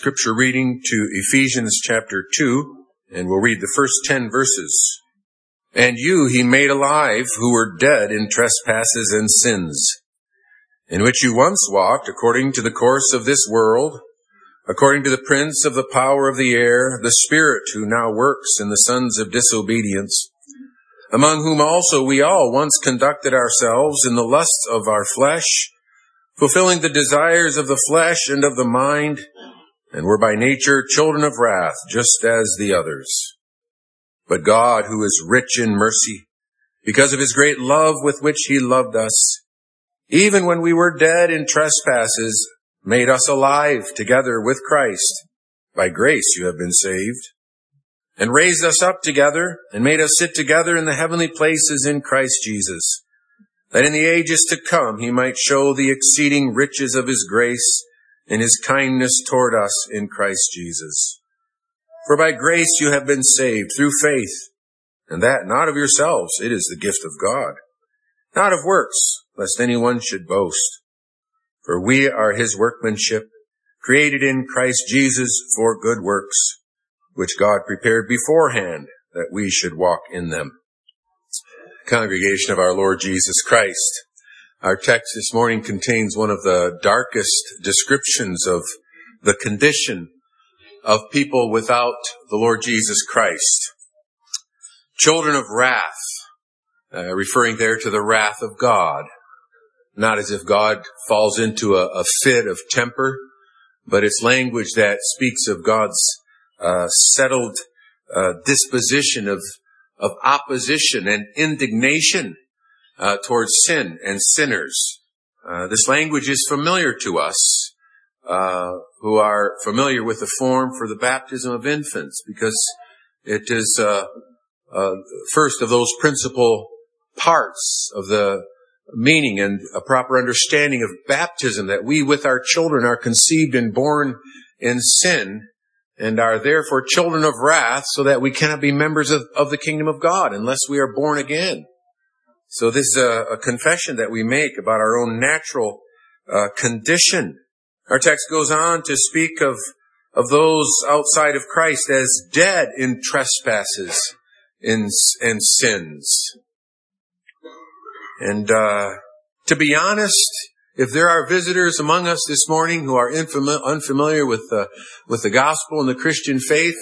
scripture reading to Ephesians chapter 2, and we'll read the first 10 verses. And you he made alive who were dead in trespasses and sins, in which you once walked according to the course of this world, according to the prince of the power of the air, the spirit who now works in the sons of disobedience, among whom also we all once conducted ourselves in the lusts of our flesh, fulfilling the desires of the flesh and of the mind, and were by nature children of wrath, just as the others. But God, who is rich in mercy, because of his great love with which he loved us, even when we were dead in trespasses, made us alive together with Christ. By grace you have been saved, and raised us up together, and made us sit together in the heavenly places in Christ Jesus, that in the ages to come he might show the exceeding riches of his grace and his kindness toward us in Christ Jesus. For by grace you have been saved through faith, and that not of yourselves, it is the gift of God, not of works, lest anyone should boast. For we are his workmanship, created in Christ Jesus for good works, which God prepared beforehand that we should walk in them. Congregation of our Lord Jesus Christ, our text this morning contains one of the darkest descriptions of the condition of people without the Lord Jesus Christ. Children of wrath, uh, referring there to the wrath of God. Not as if God falls into a, a fit of temper, but it's language that speaks of God's uh, settled uh, disposition of of opposition and indignation uh, towards sin and sinners. Uh, this language is familiar to us uh, who are familiar with the form for the baptism of infants because it is uh, uh, first of those principal parts of the meaning and a proper understanding of baptism that we with our children are conceived and born in sin and are therefore children of wrath so that we cannot be members of, of the kingdom of God unless we are born again. So this is a, a confession that we make about our own natural uh, condition. Our text goes on to speak of of those outside of Christ as dead in trespasses in, and sins. And uh, to be honest, if there are visitors among us this morning who are unfamiliar with the, with the gospel and the Christian faith,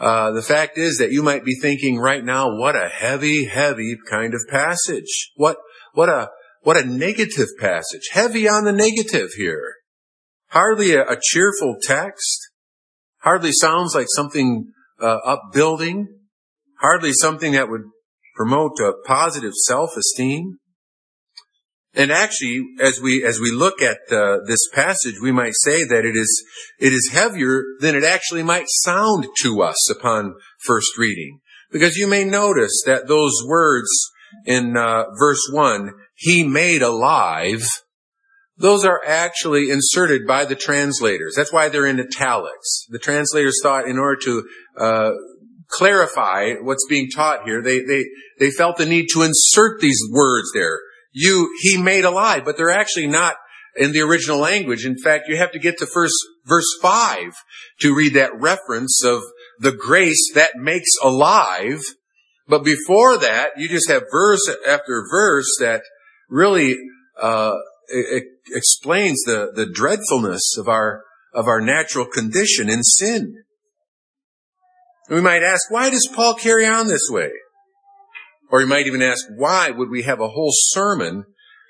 uh, the fact is that you might be thinking right now, what a heavy, heavy kind of passage. What, what a, what a negative passage. Heavy on the negative here. Hardly a, a cheerful text. Hardly sounds like something uh, upbuilding. Hardly something that would promote a positive self-esteem. And actually, as we as we look at uh, this passage, we might say that it is it is heavier than it actually might sound to us upon first reading, because you may notice that those words in uh, verse one, "He made alive," those are actually inserted by the translators. That's why they're in italics. The translators thought, in order to uh, clarify what's being taught here, they they they felt the need to insert these words there you, he made alive, but they're actually not in the original language. In fact, you have to get to first verse five to read that reference of the grace that makes alive. But before that, you just have verse after verse that really uh, it, explains the the dreadfulness of our of our natural condition in sin. we might ask, why does Paul carry on this way? Or you might even ask, why would we have a whole sermon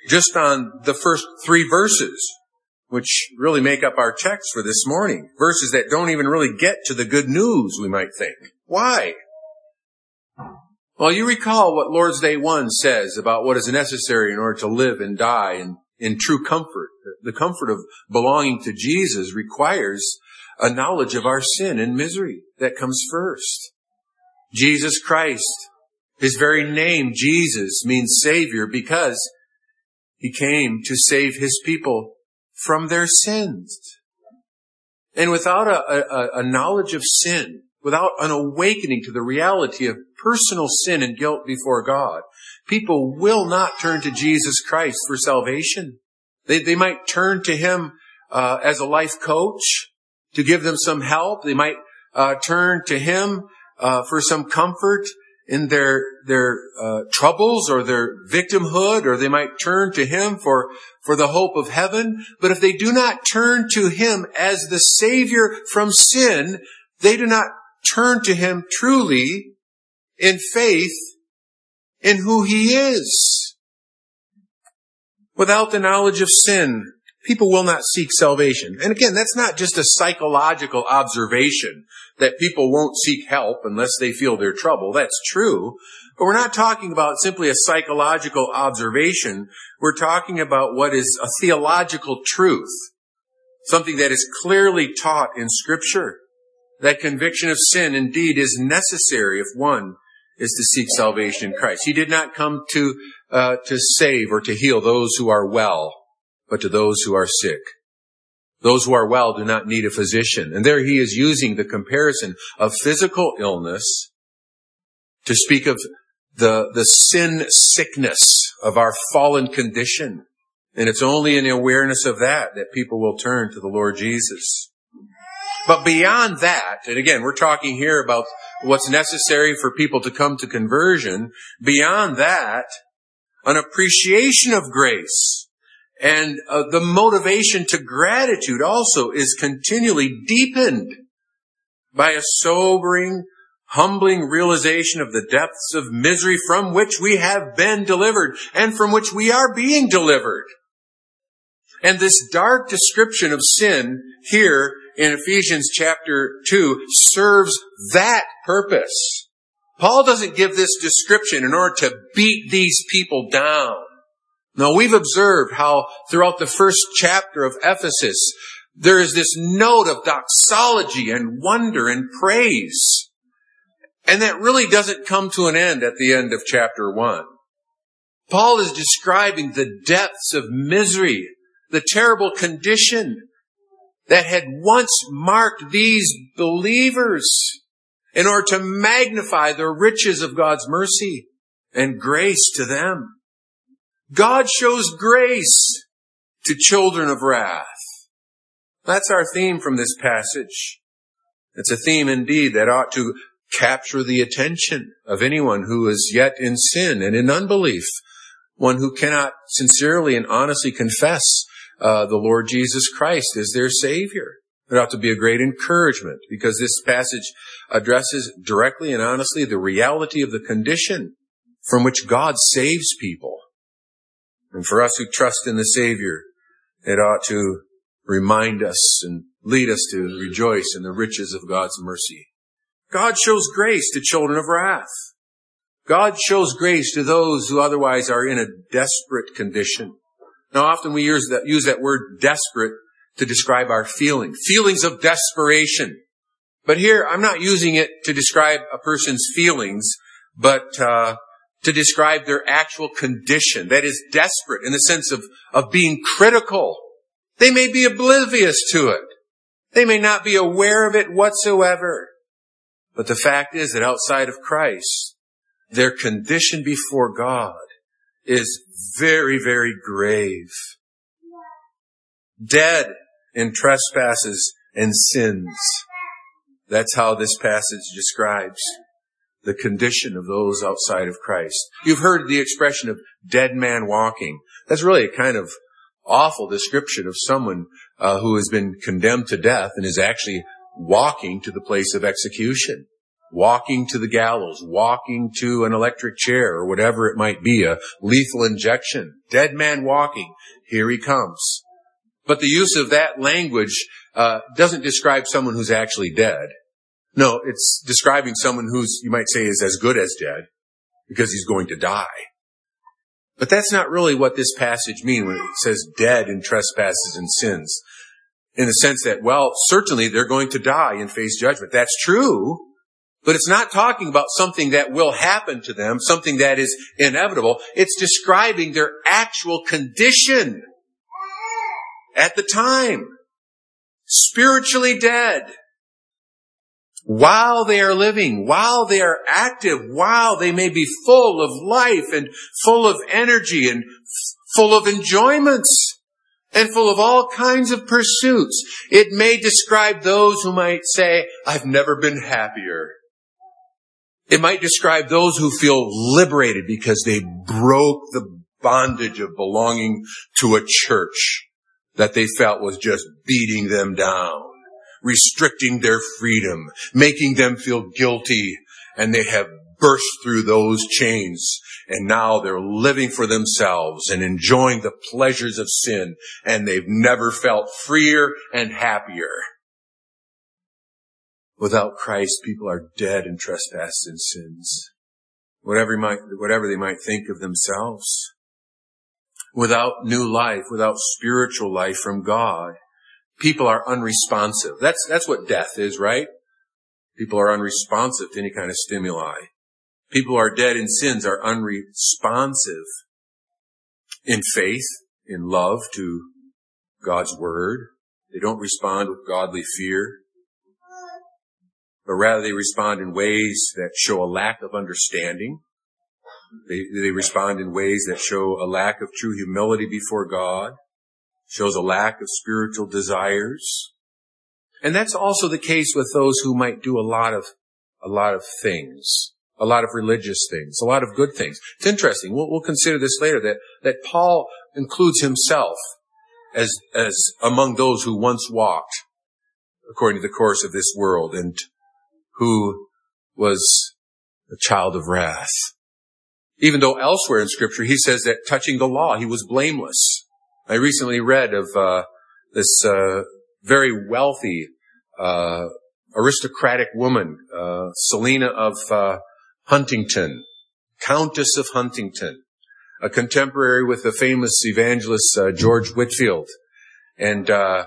just on the first three verses, which really make up our text for this morning? Verses that don't even really get to the good news, we might think. Why? Well, you recall what Lord's Day 1 says about what is necessary in order to live and die in, in true comfort. The comfort of belonging to Jesus requires a knowledge of our sin and misery that comes first. Jesus Christ his very name, Jesus, means Savior because He came to save His people from their sins. And without a, a, a, knowledge of sin, without an awakening to the reality of personal sin and guilt before God, people will not turn to Jesus Christ for salvation. They, they might turn to Him uh, as a life coach. to give them some help. They might uh, turn to Him uh, for some comfort in their their uh, troubles or their victimhood, or they might turn to Him for for the hope of heaven. But if they do not turn to Him as the Savior from sin, they do not turn to Him truly in faith in who He is. Without the knowledge of sin, people will not seek salvation. And again, that's not just a psychological observation that people won't seek help unless they feel their trouble. That's true. But we're not talking about simply a psychological observation. We're talking about what is a theological truth. Something that is clearly taught in scripture. That conviction of sin indeed is necessary if one is to seek salvation in Christ. He did not come to, uh, to save or to heal those who are well but to those who are sick. Those who are well do not need a physician. And there he is using the comparison of physical illness to speak of the, the sin sickness of our fallen condition. And it's only in the awareness of that that people will turn to the Lord Jesus. But beyond that, and again, we're talking here about what's necessary for people to come to conversion. Beyond that, an appreciation of grace and uh, the motivation to gratitude also is continually deepened by a sobering, humbling realization of the depths of misery from which we have been delivered and from which we are being delivered. And this dark description of sin here in Ephesians chapter 2 serves that purpose. Paul doesn't give this description in order to beat these people down. Now we've observed how throughout the first chapter of Ephesus, there is this note of doxology and wonder and praise. And that really doesn't come to an end at the end of chapter one. Paul is describing the depths of misery, the terrible condition that had once marked these believers in order to magnify the riches of God's mercy and grace to them. God shows grace to children of wrath. That's our theme from this passage. It's a theme indeed that ought to capture the attention of anyone who is yet in sin and in unbelief, one who cannot sincerely and honestly confess uh, the Lord Jesus Christ as their Savior. It ought to be a great encouragement because this passage addresses directly and honestly the reality of the condition from which God saves people. And for us who trust in the Savior, it ought to remind us and lead us to rejoice in the riches of God's mercy. God shows grace to children of wrath. God shows grace to those who otherwise are in a desperate condition. Now often we use that, use that word desperate to describe our feeling, feelings of desperation. But here I'm not using it to describe a person's feelings, but uh, to describe their actual condition. That is desperate in the sense of, of being critical. They may be oblivious to it. They may not be aware of it whatsoever. But the fact is that outside of Christ, their condition before God is very, very grave. Dead in trespasses and sins. That's how this passage describes the condition of those outside of Christ. You've heard the expression of dead man walking. That's really a kind of awful description of someone uh, who has been condemned to death and is actually walking to the place of execution, walking to the gallows, walking to an electric chair or whatever it might be, a lethal injection. Dead man walking. Here he comes. But the use of that language uh, doesn't describe someone who's actually dead. No, it's describing someone who's, you might say, is as good as dead because he's going to die. But that's not really what this passage means when it says dead in trespasses and sins. In the sense that, well, certainly they're going to die and face judgment. That's true. But it's not talking about something that will happen to them, something that is inevitable. It's describing their actual condition at the time. Spiritually dead while they are living, while they are active, while they may be full of life and full of energy and full of enjoyments. and full of all kinds of pursuits. It may describe those who might say, I've never been happier. It might describe those who feel liberated because they broke the bondage of belonging to a church that they felt was just beating them down, restricting their freedom, making them feel guilty, and they have burst through those chains and now they're living for themselves and enjoying the pleasures of sin and they've never felt freer and happier. Without Christ, people are dead in trespasses and sins. Whatever, might, whatever they might think of themselves. Without new life, without spiritual life from God, people are unresponsive. That's, that's what death is, right? People are unresponsive to any kind of stimuli. People who are dead in sins are unresponsive in faith, in love to God's word. They don't respond with godly fear, but rather they respond in ways that show a lack of understanding. They, they respond in ways that show a lack of true humility before God, shows a lack of spiritual desires. And that's also the case with those who might do a lot of, a lot of things a lot of religious things, a lot of good things. It's interesting. We'll, we'll consider this later that, that Paul includes himself as, as among those who once walked according to the course of this world and who was a child of wrath. Even though elsewhere in scripture he says that touching the law, he was blameless. I recently read of, uh, this, uh, very wealthy, uh, aristocratic woman, uh, Selina of, uh, Huntingdon, Countess of Huntingdon, a contemporary with the famous evangelist uh, George Whitefield, And uh,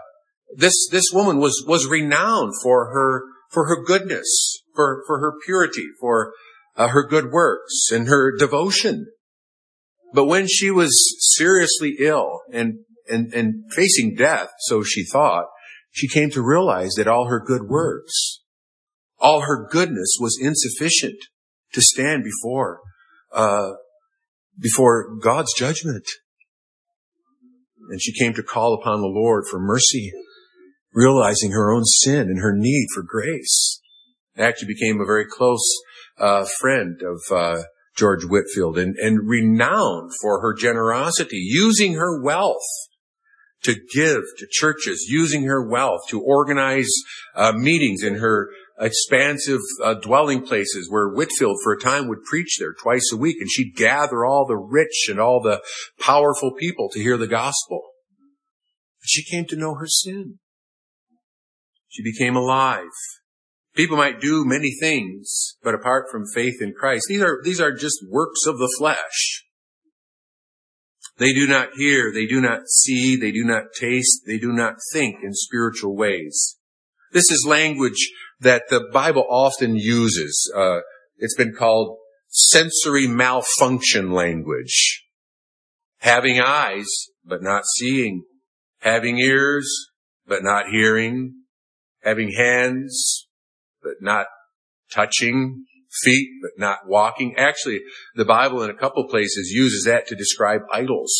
this this woman was was renowned for her for her goodness, for for her purity, for her good works and her devotion. But when she was seriously ill and, and and facing death, so she thought, she came to realize that all her good works, all her goodness was insufficient to stand before, uh, before God's judgment. And she came to call upon the Lord for mercy, realizing her own sin and her need for grace. Actually became a very close uh, friend of uh, George Whitefield, and, and renowned for her generosity, using her wealth to give to churches, using her wealth to organize uh, meetings in her expansive uh, dwelling places where Whitefield for a time would preach there twice a week and she'd gather all the rich and all the powerful people to hear the gospel. But she came to know her sin. She became alive. People might do many things, but apart from faith in Christ, these are, these are just works of the flesh. They do not hear, they do not see, they do not taste, they do not think in spiritual ways. This is language that the Bible often uses. Uh, it's been called sensory malfunction language. Having eyes, but not seeing. Having ears, but not hearing. Having hands, but not touching. Feet, but not walking. Actually, the Bible in a couple places uses that to describe idols.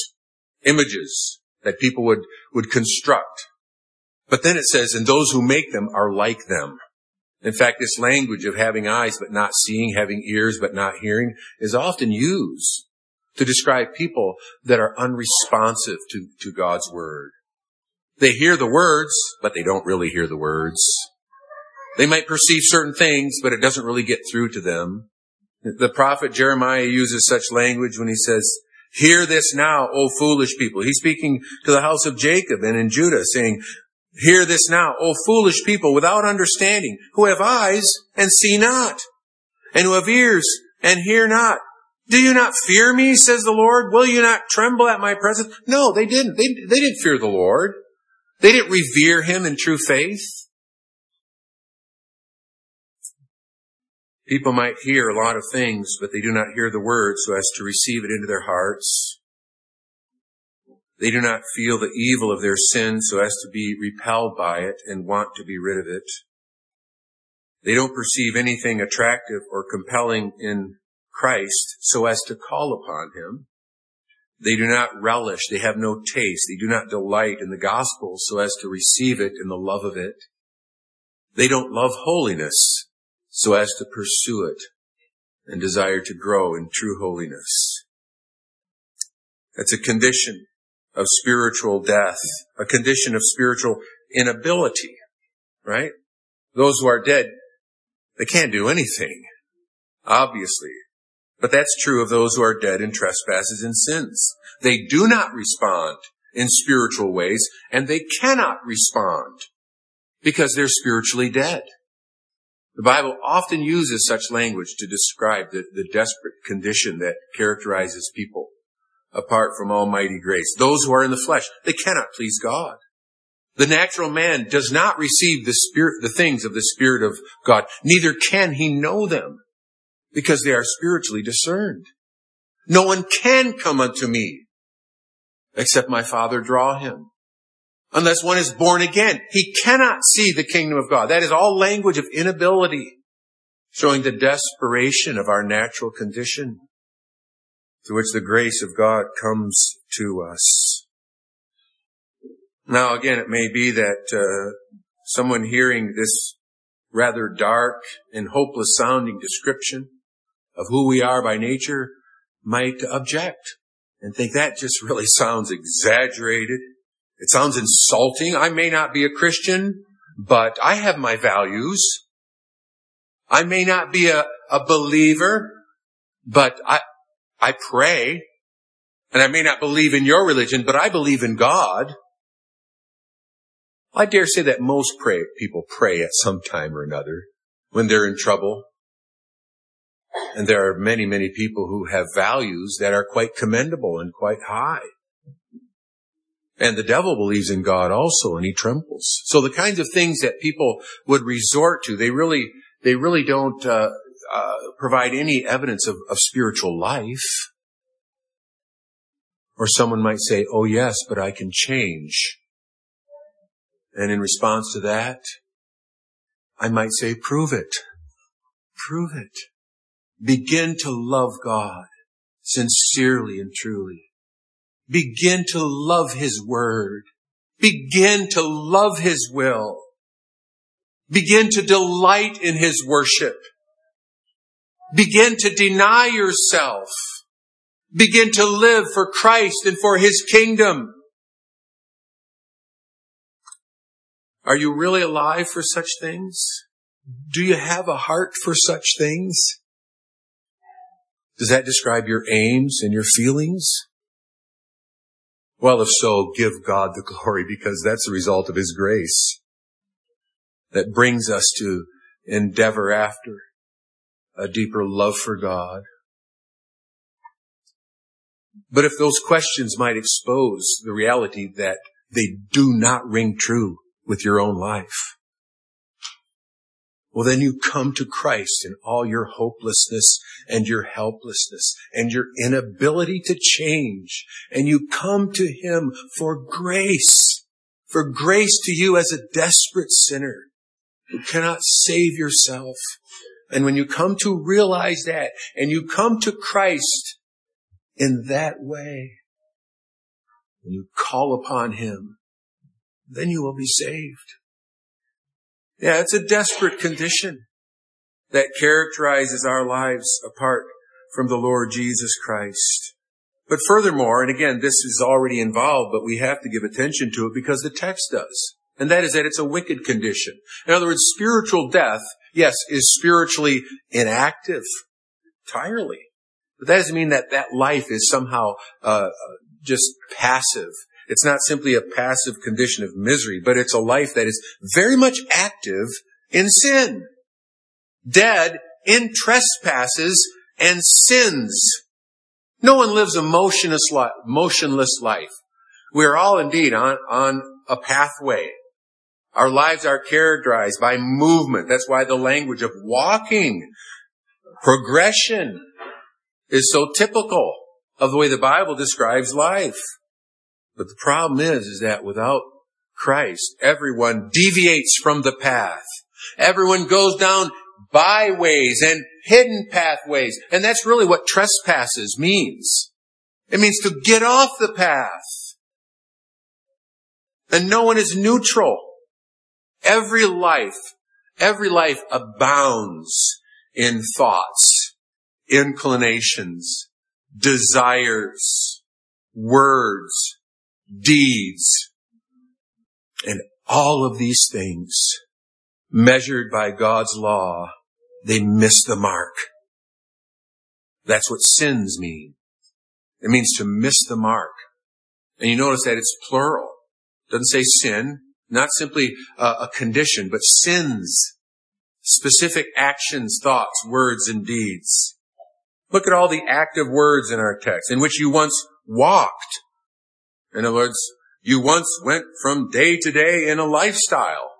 Images that people would, would construct. But then it says, and those who make them are like them. In fact, this language of having eyes but not seeing, having ears but not hearing is often used to describe people that are unresponsive to, to God's word. They hear the words, but they don't really hear the words. They might perceive certain things, but it doesn't really get through to them. The prophet Jeremiah uses such language when he says, Hear this now, O foolish people. He's speaking to the house of Jacob and in Judah, saying, Hear this now, O foolish people without understanding, who have eyes and see not, and who have ears and hear not. Do you not fear me, says the Lord? Will you not tremble at my presence? No, they didn't. They, they didn't fear the Lord. They didn't revere him in true faith. People might hear a lot of things, but they do not hear the word so as to receive it into their hearts. They do not feel the evil of their sin so as to be repelled by it and want to be rid of it. They don't perceive anything attractive or compelling in Christ so as to call upon Him. They do not relish, they have no taste, they do not delight in the gospel so as to receive it in the love of it. They don't love holiness so as to pursue it and desire to grow in true holiness. That's a condition of spiritual death, a condition of spiritual inability, right? Those who are dead, they can't do anything, obviously. But that's true of those who are dead in trespasses and sins. They do not respond in spiritual ways, and they cannot respond because they're spiritually dead. The Bible often uses such language to describe the, the desperate condition that characterizes people apart from almighty grace. Those who are in the flesh, they cannot please God. The natural man does not receive the spirit, the things of the Spirit of God. Neither can he know them because they are spiritually discerned. No one can come unto me except my Father draw him. Unless one is born again, he cannot see the kingdom of God. That is all language of inability, showing the desperation of our natural condition through which the grace of God comes to us. Now again, it may be that uh, someone hearing this rather dark and hopeless sounding description of who we are by nature might object and think that just really sounds exaggerated. It sounds insulting. I may not be a Christian, but I have my values. I may not be a, a believer, but I, I pray. And I may not believe in your religion, but I believe in God. I dare say that most pray, people pray at some time or another when they're in trouble. And there are many, many people who have values that are quite commendable and quite high. And the devil believes in God also and he trembles. So the kinds of things that people would resort to, they really, they really don't uh, uh, provide any evidence of, of spiritual life. Or someone might say, oh yes, but I can change. And in response to that, I might say, prove it. Prove it. Begin to love God sincerely and truly. Begin to love His Word. Begin to love His will. Begin to delight in His worship. Begin to deny yourself. Begin to live for Christ and for His kingdom. Are you really alive for such things? Do you have a heart for such things? Does that describe your aims and your feelings? Well, if so, give God the glory because that's the result of His grace that brings us to endeavor after a deeper love for God. But if those questions might expose the reality that they do not ring true with your own life, well, then you come to Christ in all your hopelessness and your helplessness and your inability to change. And you come to Him for grace, for grace to you as a desperate sinner who cannot save yourself. And when you come to realize that and you come to Christ in that way, and you call upon Him, then you will be saved. Yeah, it's a desperate condition that characterizes our lives apart from the Lord Jesus Christ. But furthermore, and again, this is already involved, but we have to give attention to it because the text does. And that is that it's a wicked condition. In other words, spiritual death, yes, is spiritually inactive entirely. But that doesn't mean that that life is somehow uh, just passive it's not simply a passive condition of misery, but it's a life that is very much active in sin. Dead in trespasses and sins. No one lives a motionless life. We are all indeed on, on a pathway. Our lives are characterized by movement. That's why the language of walking, progression is so typical of the way the Bible describes life. But the problem is, is that without Christ, everyone deviates from the path. Everyone goes down byways and hidden pathways. And that's really what trespasses means. It means to get off the path. And no one is neutral. Every life, every life abounds in thoughts, inclinations, desires, words, deeds, and all of these things measured by God's law, they miss the mark. That's what sins mean. It means to miss the mark. And you notice that it's plural. It doesn't say sin, not simply a, a condition, but sins. Specific actions, thoughts, words, and deeds. Look at all the active words in our text in which you once walked. In other words, you once went from day to day in a lifestyle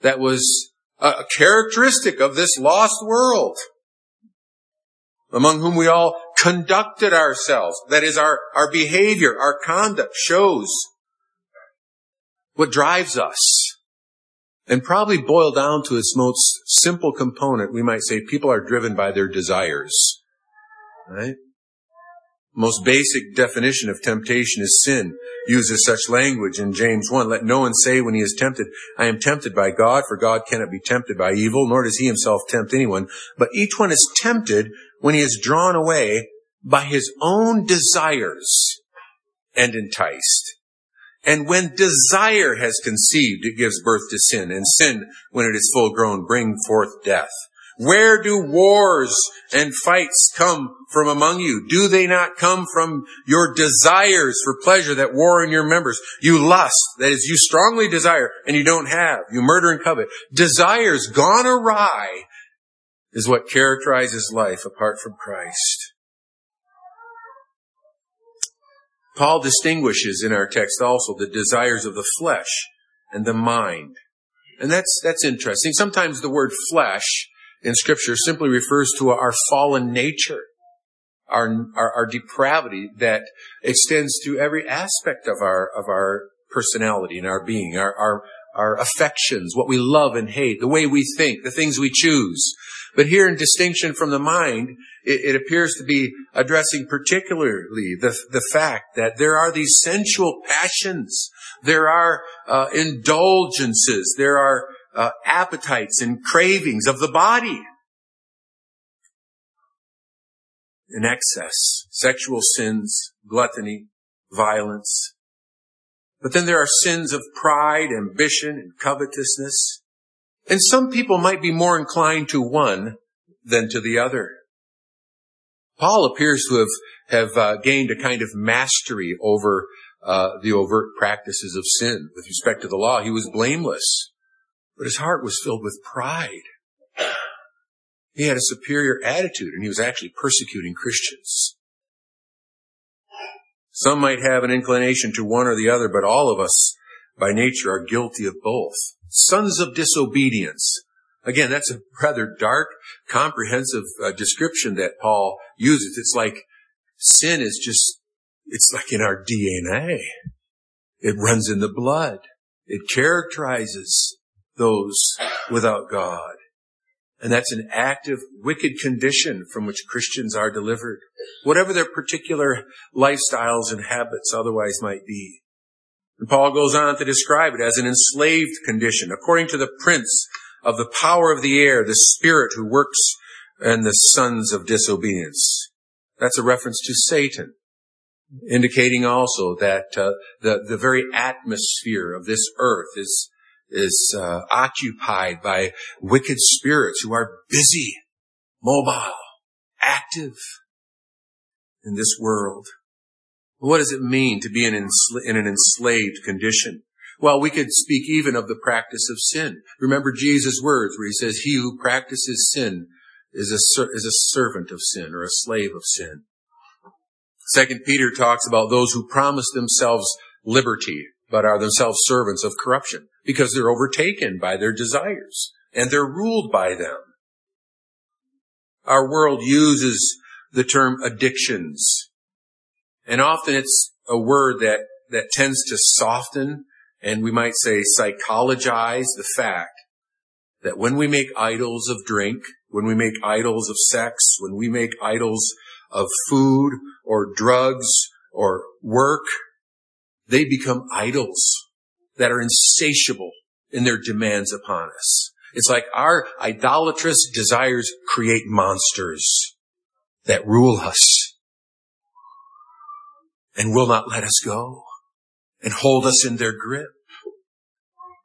that was a characteristic of this lost world among whom we all conducted ourselves. That is our, our behavior, our conduct shows what drives us. And probably boiled down to its most simple component, we might say people are driven by their desires. Right? Most basic definition of temptation is sin uses such language in James 1. Let no one say when he is tempted, I am tempted by God, for God cannot be tempted by evil, nor does he himself tempt anyone. But each one is tempted when he is drawn away by his own desires and enticed. And when desire has conceived, it gives birth to sin, and sin, when it is full grown, bring forth death. Where do wars and fights come from among you? Do they not come from your desires for pleasure that war in your members? You lust, that is, you strongly desire and you don't have. You murder and covet. Desires gone awry is what characterizes life apart from Christ. Paul distinguishes in our text also the desires of the flesh and the mind. And that's, that's interesting. Sometimes the word flesh in scripture simply refers to our fallen nature, our, our, our depravity that extends to every aspect of our, of our personality and our being, our, our, our affections, what we love and hate, the way we think, the things we choose. But here in distinction from the mind, it, it, appears to be addressing particularly the, the fact that there are these sensual passions. There are uh, indulgences. There are uh, appetites and cravings of the body. In excess, sexual sins, gluttony, violence. But then there are sins of pride, ambition, and covetousness. And some people might be more inclined to one than to the other. Paul appears to have, have uh, gained a kind of mastery over uh, the overt practices of sin. With respect to the law, he was blameless. But his heart was filled with pride. He had a superior attitude and he was actually persecuting Christians. Some might have an inclination to one or the other, but all of us by nature are guilty of both. Sons of disobedience. Again, that's a rather dark, comprehensive uh, description that Paul uses. It's like sin is just, it's like in our DNA. It runs in the blood. It characterizes those without God. And that's an active, wicked condition from which Christians are delivered, whatever their particular lifestyles and habits otherwise might be. And Paul goes on to describe it as an enslaved condition, according to the prince of the power of the air, the spirit who works in the sons of disobedience. That's a reference to Satan, indicating also that uh, the, the very atmosphere of this earth is is uh, occupied by wicked spirits who are busy, mobile, active in this world. What does it mean to be in, an enslaved condition? Well, we could speak even of the practice of sin. Remember Jesus' words where he says, he who practices sin is a, ser- is a servant of sin or a slave of sin. Second Peter talks about those who promise themselves liberty but are themselves servants of corruption because they're overtaken by their desires and they're ruled by them. Our world uses the term addictions and often it's a word that, that tends to soften and we might say psychologize the fact that when we make idols of drink, when we make idols of sex, when we make idols of food or drugs or work, they become idols that are insatiable in their demands upon us. It's like our idolatrous desires create monsters that rule us and will not let us go and hold us in their grip.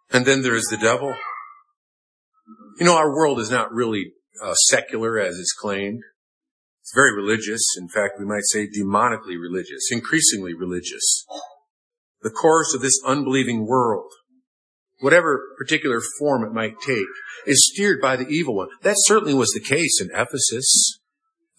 And then there is the devil. You know, our world is not really uh, secular as it's claimed. It's very religious. In fact, we might say demonically religious, increasingly religious. The course of this unbelieving world, whatever particular form it might take, is steered by the evil one. That certainly was the case in Ephesus,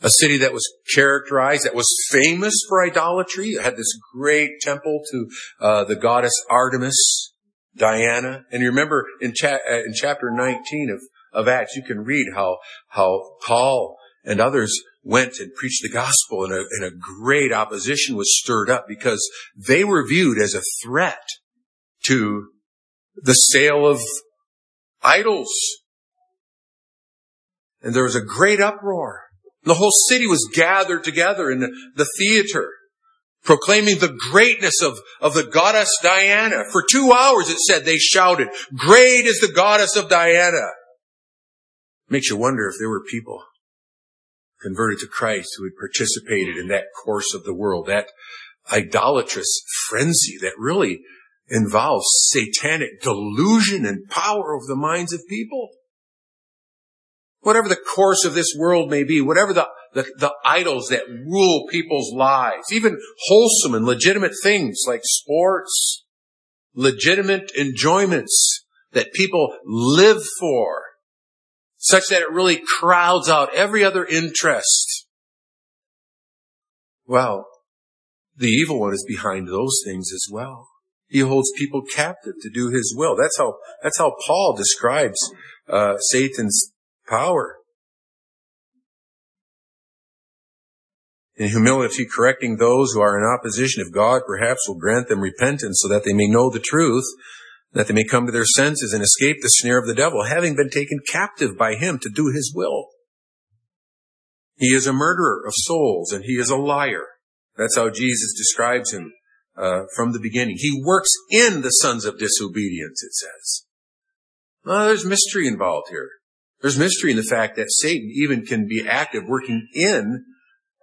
a city that was characterized, that was famous for idolatry. It had this great temple to uh, the goddess Artemis, Diana. And you remember in, cha- uh, in chapter 19 of, of Acts, you can read how, how Paul and others went and preached the gospel and a, and a great opposition was stirred up because they were viewed as a threat to the sale of idols. And there was a great uproar. The whole city was gathered together in the, the theater, proclaiming the greatness of, of the goddess Diana. For two hours, it said, they shouted, great is the goddess of Diana. Makes you wonder if there were people converted to Christ who had participated in that course of the world, that idolatrous frenzy that really involves satanic delusion and power over the minds of people. Whatever the course of this world may be, whatever the, the, the idols that rule people's lives, even wholesome and legitimate things like sports, legitimate enjoyments that people live for, such that it really crowds out every other interest. Well, the evil one is behind those things as well. He holds people captive to do his will. That's how, that's how Paul describes uh, Satan's power. In humility, correcting those who are in opposition of God perhaps will grant them repentance so that they may know the truth that they may come to their senses and escape the snare of the devil, having been taken captive by him to do his will. He is a murderer of souls and he is a liar. That's how Jesus describes him uh, from the beginning. He works in the sons of disobedience, it says. Well, there's mystery involved here. There's mystery in the fact that Satan even can be active working in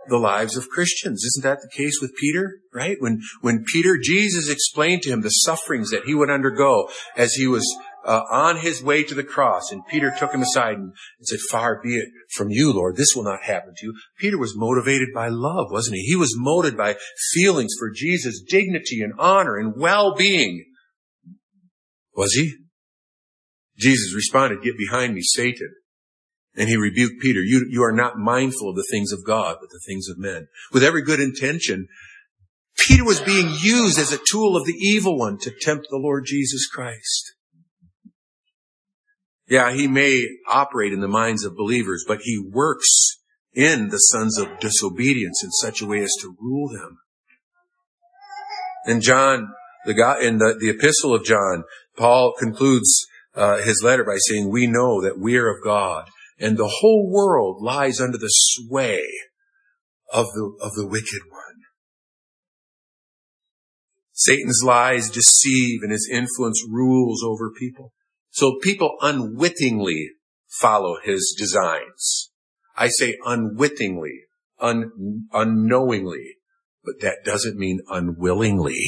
the lives of Christians. Isn't that the case with Peter? Right? When, when Peter, Jesus explained to him the sufferings that he would undergo as he was uh, on his way to the cross, and Peter took him aside and said, far be it from you, Lord, this will not happen to you. Peter was motivated by love, wasn't he? He was motivated by feelings for Jesus' dignity and honor and well-being. Was he? Jesus responded, get behind me, Satan. And he rebuked Peter, you, you are not mindful of the things of God, but the things of men. With every good intention, Peter was being used as a tool of the evil one to tempt the Lord Jesus Christ. Yeah, he may operate in the minds of believers, but he works in the sons of disobedience in such a way as to rule them. And John, the God, in the, the epistle of John, Paul concludes uh, his letter by saying, "We know that we are of God, and the whole world lies under the sway of the, of the wicked one. Satan's lies deceive and his influence rules over people. So people unwittingly follow his designs. I say unwittingly, un, unknowingly, but that doesn't mean unwillingly.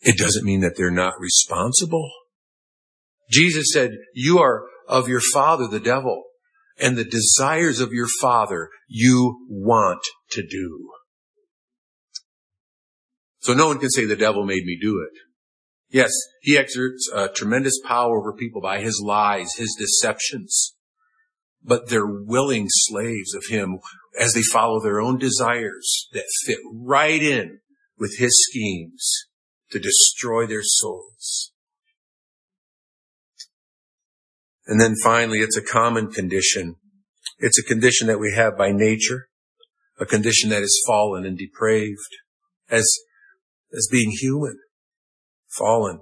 It doesn't mean that they're not responsible. Jesus said, you are of your father, the devil, and the desires of your father you want to do. So no one can say the devil made me do it. Yes, he exerts a tremendous power over people by his lies, his deceptions, but they're willing slaves of him as they follow their own desires that fit right in with his schemes to destroy their souls. And then finally, it's a common condition. It's a condition that we have by nature, a condition that is fallen and depraved as, as being human, fallen.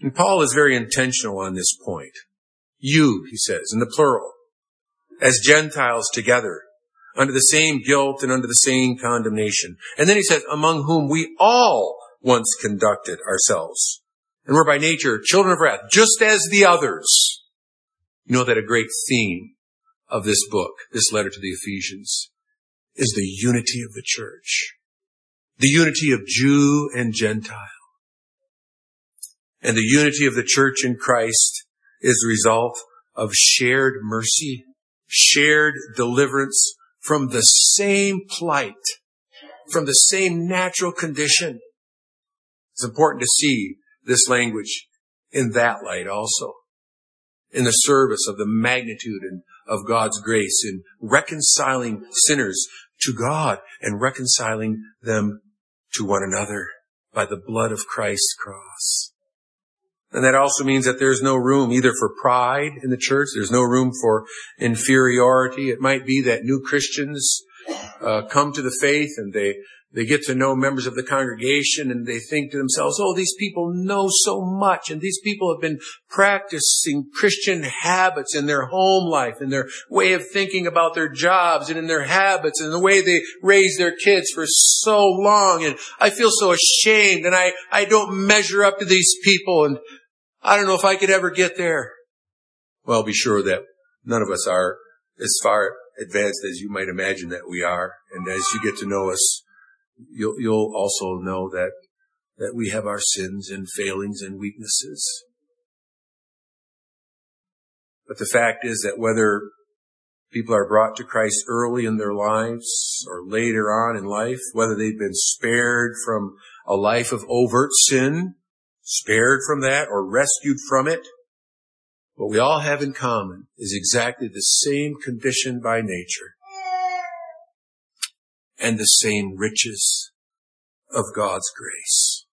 And Paul is very intentional on this point. You, he says, in the plural, as Gentiles together, under the same guilt and under the same condemnation. And then he says, among whom we all once conducted ourselves. And we're by nature children of wrath, just as the others. You know that a great theme of this book, this letter to the Ephesians, is the unity of the church. The unity of Jew and Gentile. And the unity of the church in Christ is the result of shared mercy, shared deliverance from the same plight, from the same natural condition. It's important to see this language in that light also. In the service of the magnitude and of God's grace in reconciling sinners to God and reconciling them to one another by the blood of Christ's cross. And that also means that there's no room either for pride in the church. There's no room for inferiority. It might be that new Christians uh, come to the faith and they they get to know members of the congregation and they think to themselves, oh, these people know so much and these people have been practicing Christian habits in their home life, in their way of thinking about their jobs and in their habits and the way they raise their kids for so long. And I feel so ashamed and I, I don't measure up to these people and I don't know if I could ever get there. Well, be sure that none of us are as far advanced as you might imagine that we are. And as you get to know us, you'll, you'll also know that, that we have our sins and failings and weaknesses. But the fact is that whether people are brought to Christ early in their lives or later on in life, whether they've been spared from a life of overt sin, spared from that or rescued from it, what we all have in common is exactly the same condition by nature and the same riches of God's grace.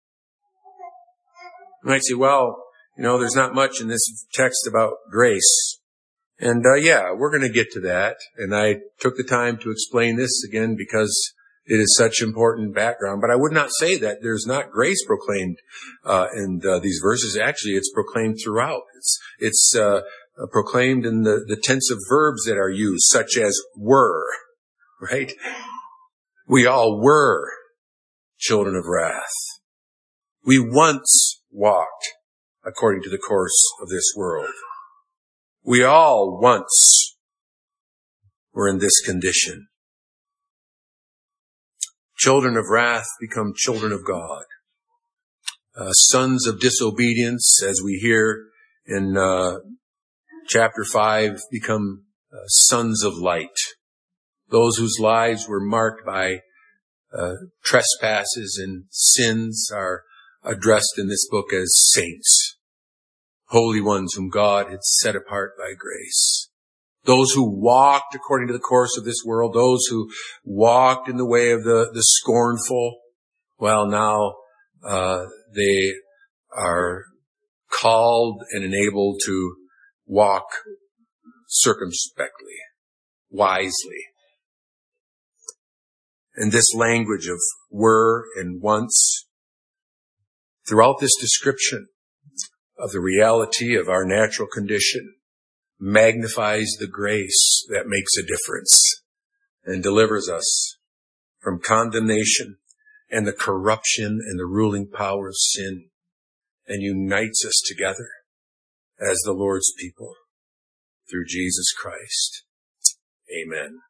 You might say, well, you know, there's not much in this text about grace. And uh, yeah, we're going to get to that. And I took the time to explain this again because it is such important background. But I would not say that there's not grace proclaimed uh, in uh, these verses. Actually, it's proclaimed throughout. It's it's uh, proclaimed in the, the tense of verbs that are used, such as were, right? We all were children of wrath. We once walked according to the course of this world. We all once were in this condition. Children of wrath become children of God. Uh, sons of disobedience, as we hear in uh, chapter 5, become uh, sons of light those whose lives were marked by uh, trespasses and sins are addressed in this book as saints, holy ones whom God had set apart by grace. Those who walked according to the course of this world, those who walked in the way of the, the scornful, well, now uh, they are called and enabled to walk circumspectly, wisely, and this language of were and once throughout this description of the reality of our natural condition magnifies the grace that makes a difference and delivers us from condemnation and the corruption and the ruling power of sin and unites us together as the Lord's people through Jesus Christ. Amen.